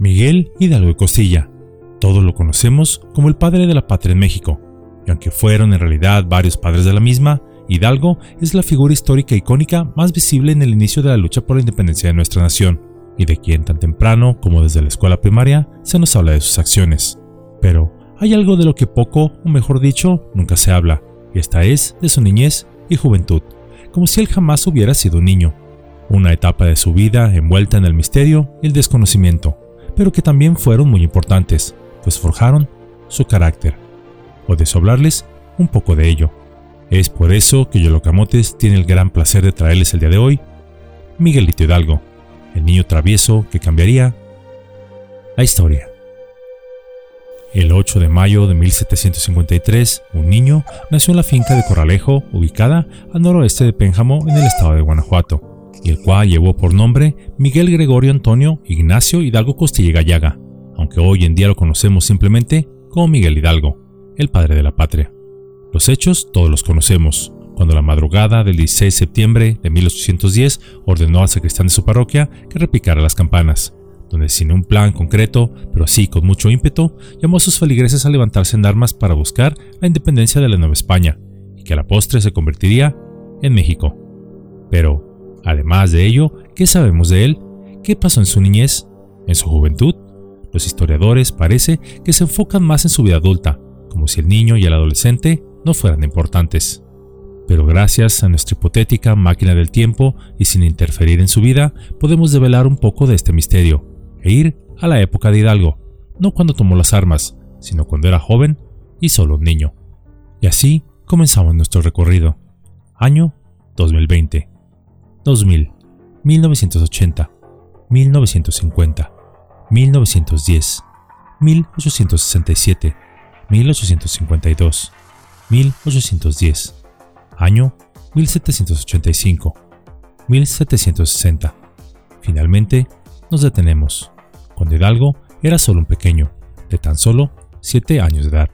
Miguel Hidalgo de Costilla. Todos lo conocemos como el padre de la patria en México, y aunque fueron en realidad varios padres de la misma, Hidalgo es la figura histórica icónica más visible en el inicio de la lucha por la independencia de nuestra nación, y de quien tan temprano como desde la escuela primaria se nos habla de sus acciones. Pero hay algo de lo que poco, o mejor dicho, nunca se habla, y esta es de su niñez y juventud, como si él jamás hubiera sido un niño, una etapa de su vida envuelta en el misterio y el desconocimiento, pero que también fueron muy importantes, pues forjaron su carácter. O hablarles un poco de ello. Es por eso que Yolocamotes tiene el gran placer de traerles el día de hoy Miguelito Hidalgo, el niño travieso que cambiaría la historia. El 8 de mayo de 1753, un niño nació en la finca de Corralejo, ubicada al noroeste de Pénjamo, en el estado de Guanajuato y el cual llevó por nombre Miguel Gregorio Antonio Ignacio Hidalgo Costilla Gallaga, aunque hoy en día lo conocemos simplemente como Miguel Hidalgo, el padre de la patria. Los hechos todos los conocemos, cuando la madrugada del 16 de septiembre de 1810 ordenó al sacristán de su parroquia que repicara las campanas, donde sin un plan concreto, pero sí con mucho ímpetu, llamó a sus feligreses a levantarse en armas para buscar la independencia de la Nueva España, y que a la postre se convertiría en México. Pero, Además de ello, ¿qué sabemos de él? ¿Qué pasó en su niñez? ¿En su juventud? Los historiadores parece que se enfocan más en su vida adulta, como si el niño y el adolescente no fueran importantes. Pero gracias a nuestra hipotética máquina del tiempo y sin interferir en su vida, podemos develar un poco de este misterio e ir a la época de Hidalgo, no cuando tomó las armas, sino cuando era joven y solo un niño. Y así comenzamos nuestro recorrido. Año 2020. 2000, 1980, 1950, 1910, 1867, 1852, 1810, año 1785, 1760. Finalmente, nos detenemos, cuando Hidalgo era solo un pequeño, de tan solo 7 años de edad.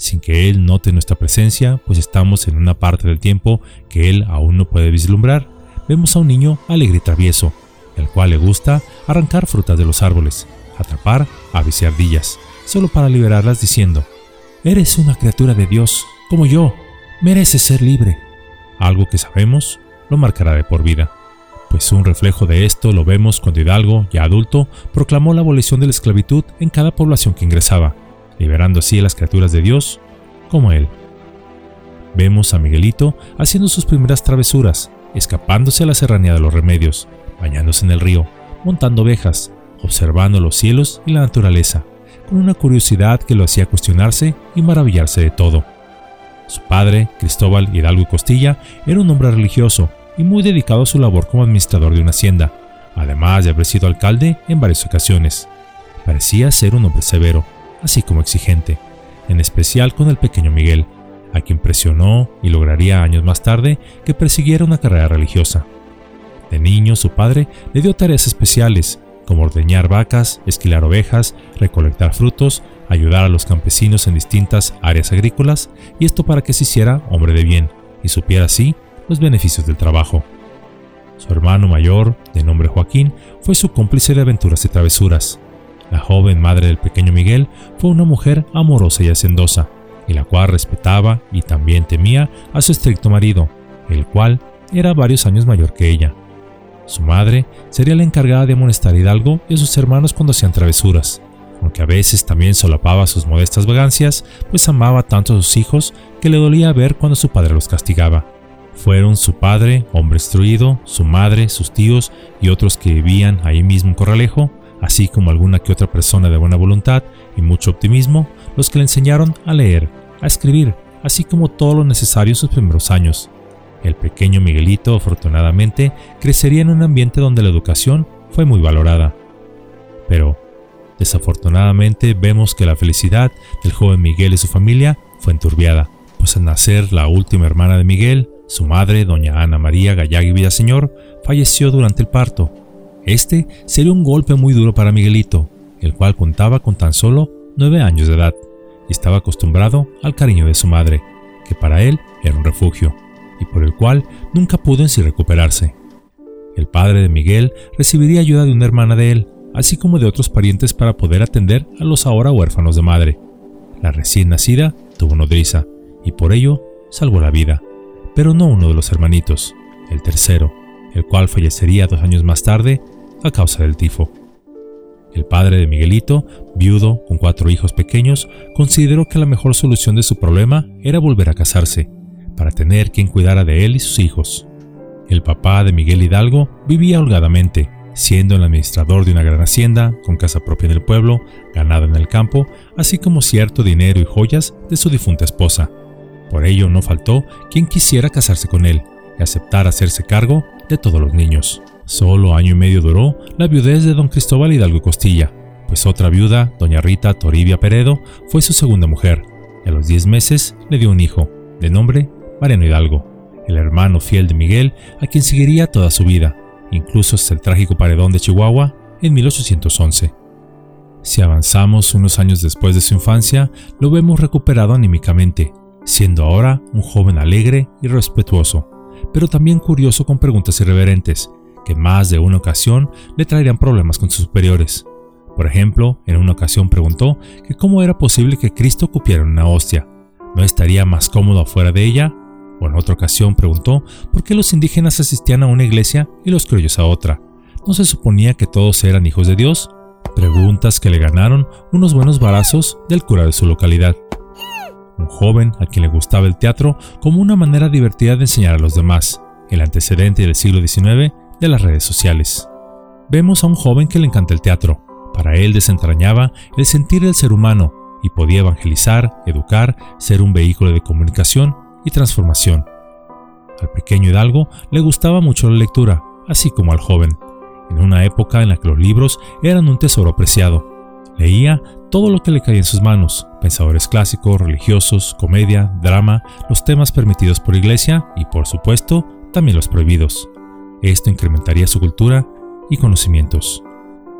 Sin que él note nuestra presencia, pues estamos en una parte del tiempo que él aún no puede vislumbrar, vemos a un niño alegre y travieso, el cual le gusta arrancar frutas de los árboles, atrapar aves y ardillas, solo para liberarlas diciendo, Eres una criatura de Dios, como yo, mereces ser libre. Algo que sabemos lo marcará de por vida. Pues un reflejo de esto lo vemos cuando Hidalgo, ya adulto, proclamó la abolición de la esclavitud en cada población que ingresaba, liberando así a las criaturas de Dios como él. Vemos a Miguelito haciendo sus primeras travesuras, escapándose a la serranía de los remedios, bañándose en el río, montando ovejas, observando los cielos y la naturaleza, con una curiosidad que lo hacía cuestionarse y maravillarse de todo. Su padre, Cristóbal Hidalgo y Costilla, era un hombre religioso y muy dedicado a su labor como administrador de una hacienda, además de haber sido alcalde en varias ocasiones. Parecía ser un hombre severo, así como exigente, en especial con el pequeño Miguel, a quien presionó y lograría años más tarde que persiguiera una carrera religiosa. De niño su padre le dio tareas especiales, como ordeñar vacas, esquilar ovejas, recolectar frutos, ayudar a los campesinos en distintas áreas agrícolas, y esto para que se hiciera hombre de bien y supiera así los beneficios del trabajo. Su hermano mayor, de nombre Joaquín, fue su cómplice de aventuras y travesuras. La joven madre del pequeño Miguel fue una mujer amorosa y hacendosa, y la cual respetaba y también temía a su estricto marido, el cual era varios años mayor que ella. Su madre sería la encargada de amonestar a Hidalgo y a sus hermanos cuando hacían travesuras, aunque a veces también solapaba sus modestas vagancias, pues amaba tanto a sus hijos que le dolía ver cuando su padre los castigaba. Fueron su padre, hombre instruido, su madre, sus tíos y otros que vivían ahí mismo en Corralejo, así como alguna que otra persona de buena voluntad y mucho optimismo, los que le enseñaron a leer, a escribir, así como todo lo necesario en sus primeros años. El pequeño Miguelito, afortunadamente, crecería en un ambiente donde la educación fue muy valorada. Pero, desafortunadamente, vemos que la felicidad del joven Miguel y su familia fue enturbiada, pues al nacer la última hermana de Miguel, su madre, doña Ana María Gallag Villaseñor, falleció durante el parto. Este sería un golpe muy duro para Miguelito, el cual contaba con tan solo nueve años de edad y estaba acostumbrado al cariño de su madre, que para él era un refugio, y por el cual nunca pudo en sí recuperarse. El padre de Miguel recibiría ayuda de una hermana de él, así como de otros parientes para poder atender a los ahora huérfanos de madre. La recién nacida tuvo nodriza y por ello salvó la vida, pero no uno de los hermanitos, el tercero, el cual fallecería dos años más tarde a causa del tifo. El padre de Miguelito, viudo con cuatro hijos pequeños, consideró que la mejor solución de su problema era volver a casarse, para tener quien cuidara de él y sus hijos. El papá de Miguel Hidalgo vivía holgadamente, siendo el administrador de una gran hacienda, con casa propia en el pueblo, ganado en el campo, así como cierto dinero y joyas de su difunta esposa. Por ello no faltó quien quisiera casarse con él y aceptar hacerse cargo de todos los niños. Solo año y medio duró la viudez de don Cristóbal Hidalgo Costilla, pues otra viuda, doña Rita Toribia Peredo, fue su segunda mujer, y a los diez meses le dio un hijo, de nombre Mariano Hidalgo el hermano fiel de Miguel, a quien seguiría toda su vida, incluso hasta el trágico paredón de Chihuahua en 1811. Si avanzamos unos años después de su infancia, lo vemos recuperado anímicamente, siendo ahora un joven alegre y respetuoso, pero también curioso con preguntas irreverentes, que más de una ocasión le traerían problemas con sus superiores. Por ejemplo, en una ocasión preguntó que cómo era posible que Cristo cupiera una hostia. ¿No estaría más cómodo afuera de ella? O en otra ocasión preguntó por qué los indígenas asistían a una iglesia y los criollos a otra. ¿No se suponía que todos eran hijos de Dios? Preguntas que le ganaron unos buenos barazos del cura de su localidad. Un joven a quien le gustaba el teatro como una manera divertida de enseñar a los demás, el antecedente del siglo XIX de las redes sociales. Vemos a un joven que le encanta el teatro. Para él desentrañaba el sentir del ser humano y podía evangelizar, educar, ser un vehículo de comunicación y transformación. Al pequeño Hidalgo le gustaba mucho la lectura, así como al joven, en una época en la que los libros eran un tesoro preciado. Leía todo lo que le caía en sus manos, pensadores clásicos, religiosos, comedia, drama, los temas permitidos por iglesia y, por supuesto, también los prohibidos. Esto incrementaría su cultura y conocimientos.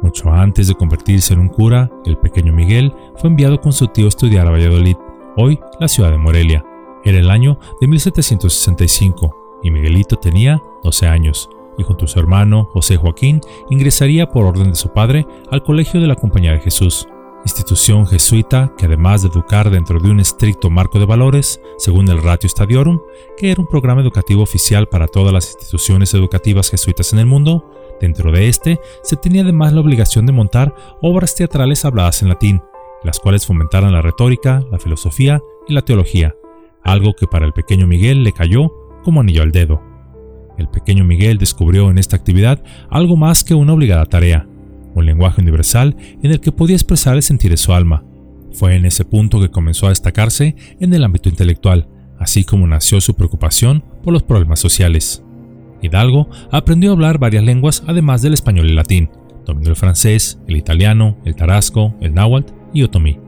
Mucho antes de convertirse en un cura, el pequeño Miguel fue enviado con su tío a estudiar a Valladolid, hoy la ciudad de Morelia. Era el año de 1765 y Miguelito tenía 12 años y junto a su hermano José Joaquín ingresaría por orden de su padre al Colegio de la Compañía de Jesús, institución jesuita que además de educar dentro de un estricto marco de valores, según el Ratio Stadiorum, que era un programa educativo oficial para todas las instituciones educativas jesuitas en el mundo, dentro de este se tenía además la obligación de montar obras teatrales habladas en latín, las cuales fomentaran la retórica, la filosofía y la teología, algo que para el pequeño Miguel le cayó como anillo al dedo. El pequeño Miguel descubrió en esta actividad algo más que una obligada tarea, un lenguaje universal en el que podía expresar el sentir de su alma. Fue en ese punto que comenzó a destacarse en el ámbito intelectual, así como nació su preocupación por los problemas sociales. Hidalgo aprendió a hablar varias lenguas además del español y latín, dominó el francés, el italiano, el tarasco, el náhuatl y otomí.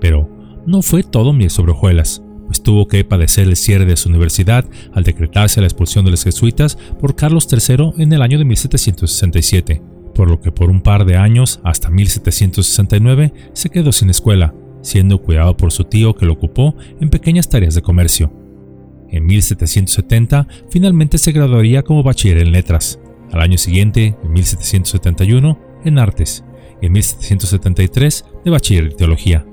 Pero no fue todo miel sobre hojuelas pues tuvo que padecer el cierre de su universidad al decretarse la expulsión de los jesuitas por Carlos III en el año de 1767, por lo que por un par de años, hasta 1769, se quedó sin escuela, siendo cuidado por su tío que lo ocupó en pequeñas tareas de comercio. En 1770 finalmente se graduaría como bachiller en letras, al año siguiente, en 1771, en artes, y en 1773 de bachiller en teología.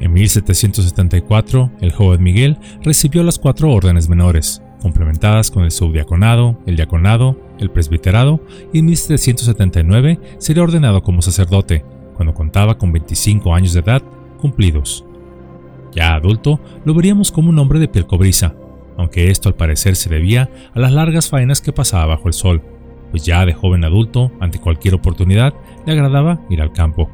En 1774, el joven Miguel recibió las cuatro órdenes menores, complementadas con el subdiaconado, el diaconado, el presbiterado, y en 1779 sería ordenado como sacerdote, cuando contaba con 25 años de edad cumplidos. Ya adulto, lo veríamos como un hombre de piel cobriza, aunque esto al parecer se debía a las largas faenas que pasaba bajo el sol, pues ya de joven adulto, ante cualquier oportunidad, le agradaba ir al campo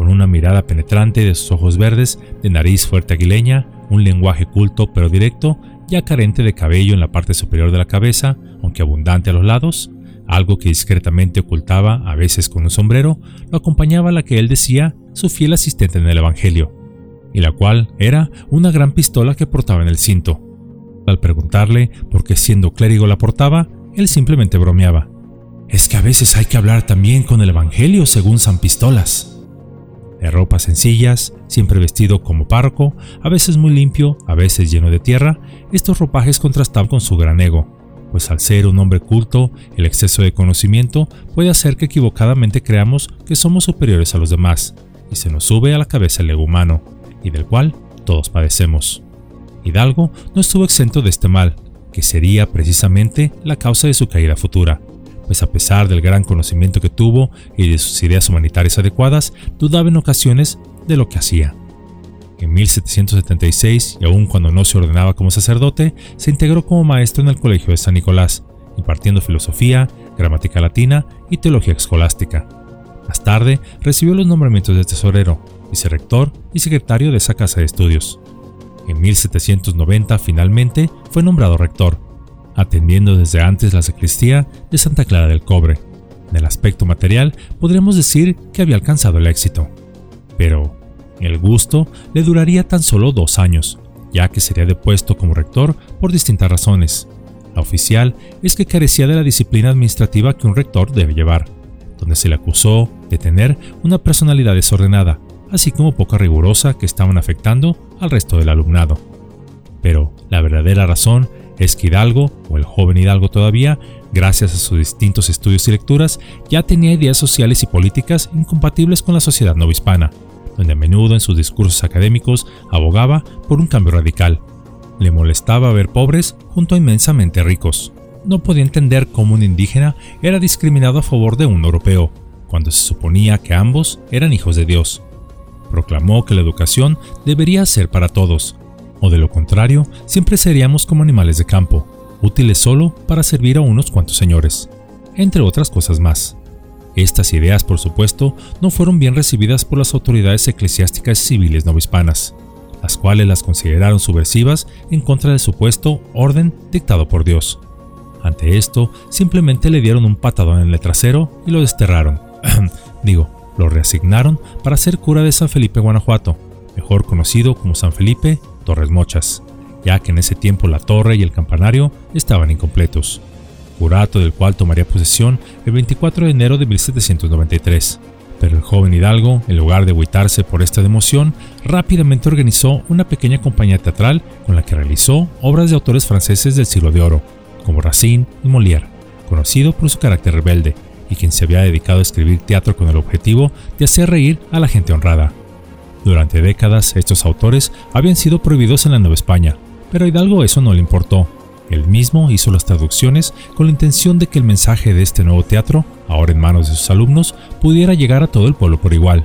con una mirada penetrante de sus ojos verdes, de nariz fuerte aguileña, un lenguaje culto pero directo, ya carente de cabello en la parte superior de la cabeza, aunque abundante a los lados, algo que discretamente ocultaba a veces con un sombrero, lo acompañaba la que él decía su fiel asistente en el Evangelio, y la cual era una gran pistola que portaba en el cinto. Al preguntarle por qué siendo clérigo la portaba, él simplemente bromeaba. Es que a veces hay que hablar también con el Evangelio según San Pistolas de ropas sencillas, siempre vestido como párroco, a veces muy limpio, a veces lleno de tierra, estos ropajes contrastaban con su gran ego. pues al ser un hombre culto, el exceso de conocimiento puede hacer que equivocadamente creamos que somos superiores a los demás, y se nos sube a la cabeza el ego humano, y del cual todos padecemos. Hidalgo no estuvo exento de este mal, que sería precisamente la causa de su caída futura, pues a pesar del gran conocimiento que tuvo y de sus ideas humanitarias adecuadas, dudaba en ocasiones de lo que hacía. En 1776, y aun cuando no se ordenaba como sacerdote, se integró como maestro en el Colegio de San Nicolás, impartiendo filosofía, gramática latina y teología escolástica. Más tarde, recibió los nombramientos de tesorero, vicerrector y secretario de esa casa de estudios. En 1790, finalmente, fue nombrado rector, atendiendo desde antes la sacristía de Santa Clara del Cobre. En el aspecto material, podríamos decir que había alcanzado el éxito. Pero, el gusto le duraría tan solo dos años, ya que sería depuesto como rector por distintas razones. La oficial es que carecía de la disciplina administrativa que un rector debe llevar, donde se le acusó de tener una personalidad desordenada, así como poca rigurosa que estaban afectando al resto del alumnado. Pero la verdadera razón es que Hidalgo, o el joven Hidalgo todavía, gracias a sus distintos estudios y lecturas, ya tenía ideas sociales y políticas incompatibles con la sociedad novohispana, donde a menudo en sus discursos académicos abogaba por un cambio radical. Le molestaba ver pobres junto a inmensamente ricos. No podía entender cómo un indígena era discriminado a favor de un europeo, cuando se suponía que ambos eran hijos de Dios. Proclamó que la educación debería ser para todos, o de lo contrario, siempre seríamos como animales de campo, útiles solo para servir a unos cuantos señores, entre otras cosas más. Estas ideas, por supuesto, no fueron bien recibidas por las autoridades eclesiásticas y civiles novohispanas, las cuales las consideraron subversivas en contra del supuesto orden dictado por Dios. Ante esto, simplemente le dieron un patadón en el trasero y lo desterraron. Digo, lo reasignaron para ser cura de San Felipe, Guanajuato, mejor conocido como San Felipe Torres Mochas, ya que en ese tiempo la torre y el campanario estaban incompletos curato del cual tomaría posesión el 24 de enero de 1793. Pero el joven Hidalgo, en lugar de agüitarse por esta democión, rápidamente organizó una pequeña compañía teatral con la que realizó obras de autores franceses del siglo de oro, como Racine y Molière, conocido por su carácter rebelde, y quien se había dedicado a escribir teatro con el objetivo de hacer reír a la gente honrada. Durante décadas, estos autores habían sido prohibidos en la Nueva España, pero a Hidalgo eso no le importó, él mismo hizo las traducciones con la intención de que el mensaje de este nuevo teatro, ahora en manos de sus alumnos, pudiera llegar a todo el pueblo por igual.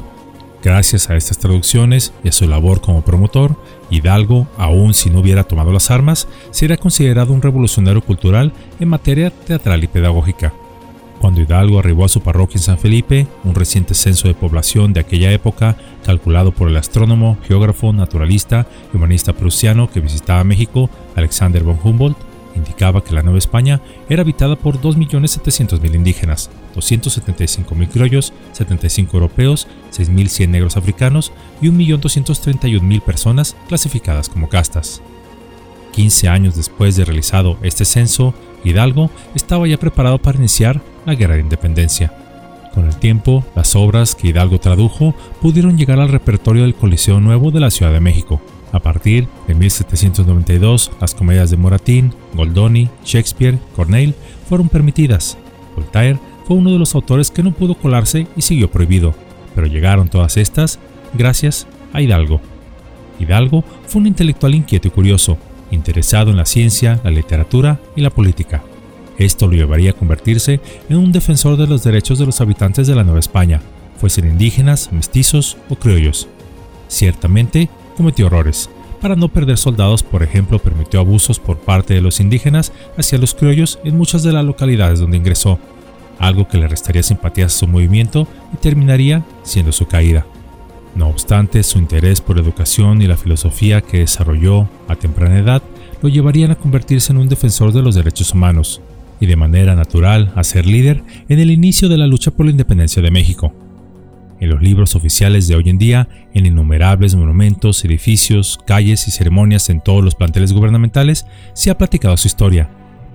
Gracias a estas traducciones y a su labor como promotor, Hidalgo, aun si no hubiera tomado las armas, sería considerado un revolucionario cultural en materia teatral y pedagógica. Cuando Hidalgo arribó a su parroquia en San Felipe, un reciente censo de población de aquella época, calculado por el astrónomo, geógrafo, naturalista y humanista prusiano que visitaba México, Alexander von Humboldt, indicaba que la Nueva España era habitada por 2.700.000 indígenas, 275.000 criollos, 75 europeos, 6.100 negros africanos y 1.231.000 personas clasificadas como castas. 15 años después de realizado este censo, Hidalgo estaba ya preparado para iniciar la Guerra de Independencia. Con el tiempo, las obras que Hidalgo tradujo pudieron llegar al repertorio del Coliseo Nuevo de la Ciudad de México, a partir de 1792, las comedias de Moratín, Goldoni, Shakespeare, Corneille fueron permitidas. Voltaire fue uno de los autores que no pudo colarse y siguió prohibido, pero llegaron todas estas gracias a Hidalgo. Hidalgo fue un intelectual inquieto y curioso, interesado en la ciencia, la literatura y la política. Esto lo llevaría a convertirse en un defensor de los derechos de los habitantes de la Nueva España, fuesen indígenas, mestizos o criollos. Ciertamente, cometió errores. Para no perder soldados, por ejemplo, permitió abusos por parte de los indígenas hacia los criollos en muchas de las localidades donde ingresó, algo que le restaría simpatías a su movimiento y terminaría siendo su caída. No obstante, su interés por educación y la filosofía que desarrolló a temprana edad lo llevarían a convertirse en un defensor de los derechos humanos y de manera natural a ser líder en el inicio de la lucha por la independencia de México. En los libros oficiales de hoy en día, en innumerables monumentos, edificios, calles y ceremonias en todos los planteles gubernamentales, se ha platicado su historia,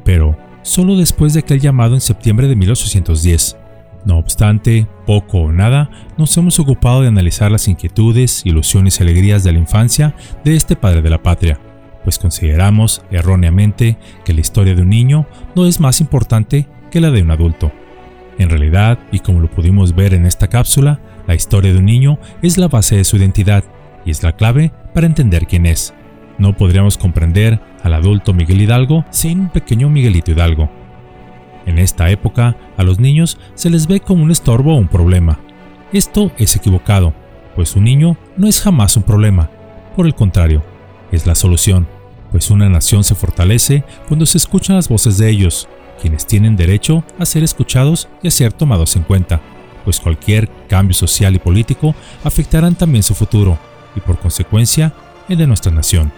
pero solo después de aquel llamado en septiembre de 1810. No obstante, poco o nada, nos hemos ocupado de analizar las inquietudes, ilusiones y alegrías de la infancia de este padre de la patria, pues consideramos erróneamente que la historia de un niño no es más importante que la de un adulto. En realidad, y como lo pudimos ver en esta cápsula, la historia de un niño es la base de su identidad y es la clave para entender quién es. No podríamos comprender al adulto Miguel Hidalgo sin un pequeño Miguelito Hidalgo. En esta época, a los niños se les ve como un estorbo o un problema. Esto es equivocado, pues un niño no es jamás un problema. Por el contrario, es la solución, pues una nación se fortalece cuando se escuchan las voces de ellos, quienes tienen derecho a ser escuchados y a ser tomados en cuenta, pues cualquier cambio social y político afectarán también su futuro y por consecuencia el de nuestra nación.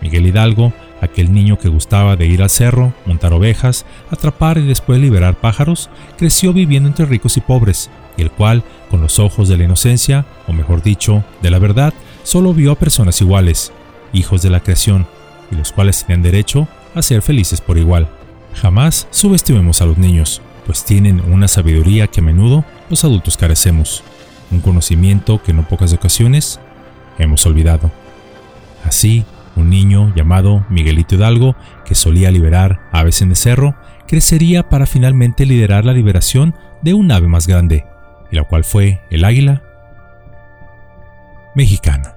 Miguel Hidalgo, aquel niño que gustaba de ir al cerro, montar ovejas, atrapar y después liberar pájaros, creció viviendo entre ricos y pobres, y el cual, con los ojos de la inocencia, o mejor dicho, de la verdad, solo vio a personas iguales, hijos de la creación, y los cuales tenían derecho a ser felices por igual. Jamás subestimemos a los niños, pues tienen una sabiduría que a menudo los adultos carecemos, un conocimiento que en pocas ocasiones hemos olvidado. Así, un niño llamado Miguelito Hidalgo, que solía liberar aves en el cerro, crecería para finalmente liderar la liberación de un ave más grande, la cual fue el águila mexicana.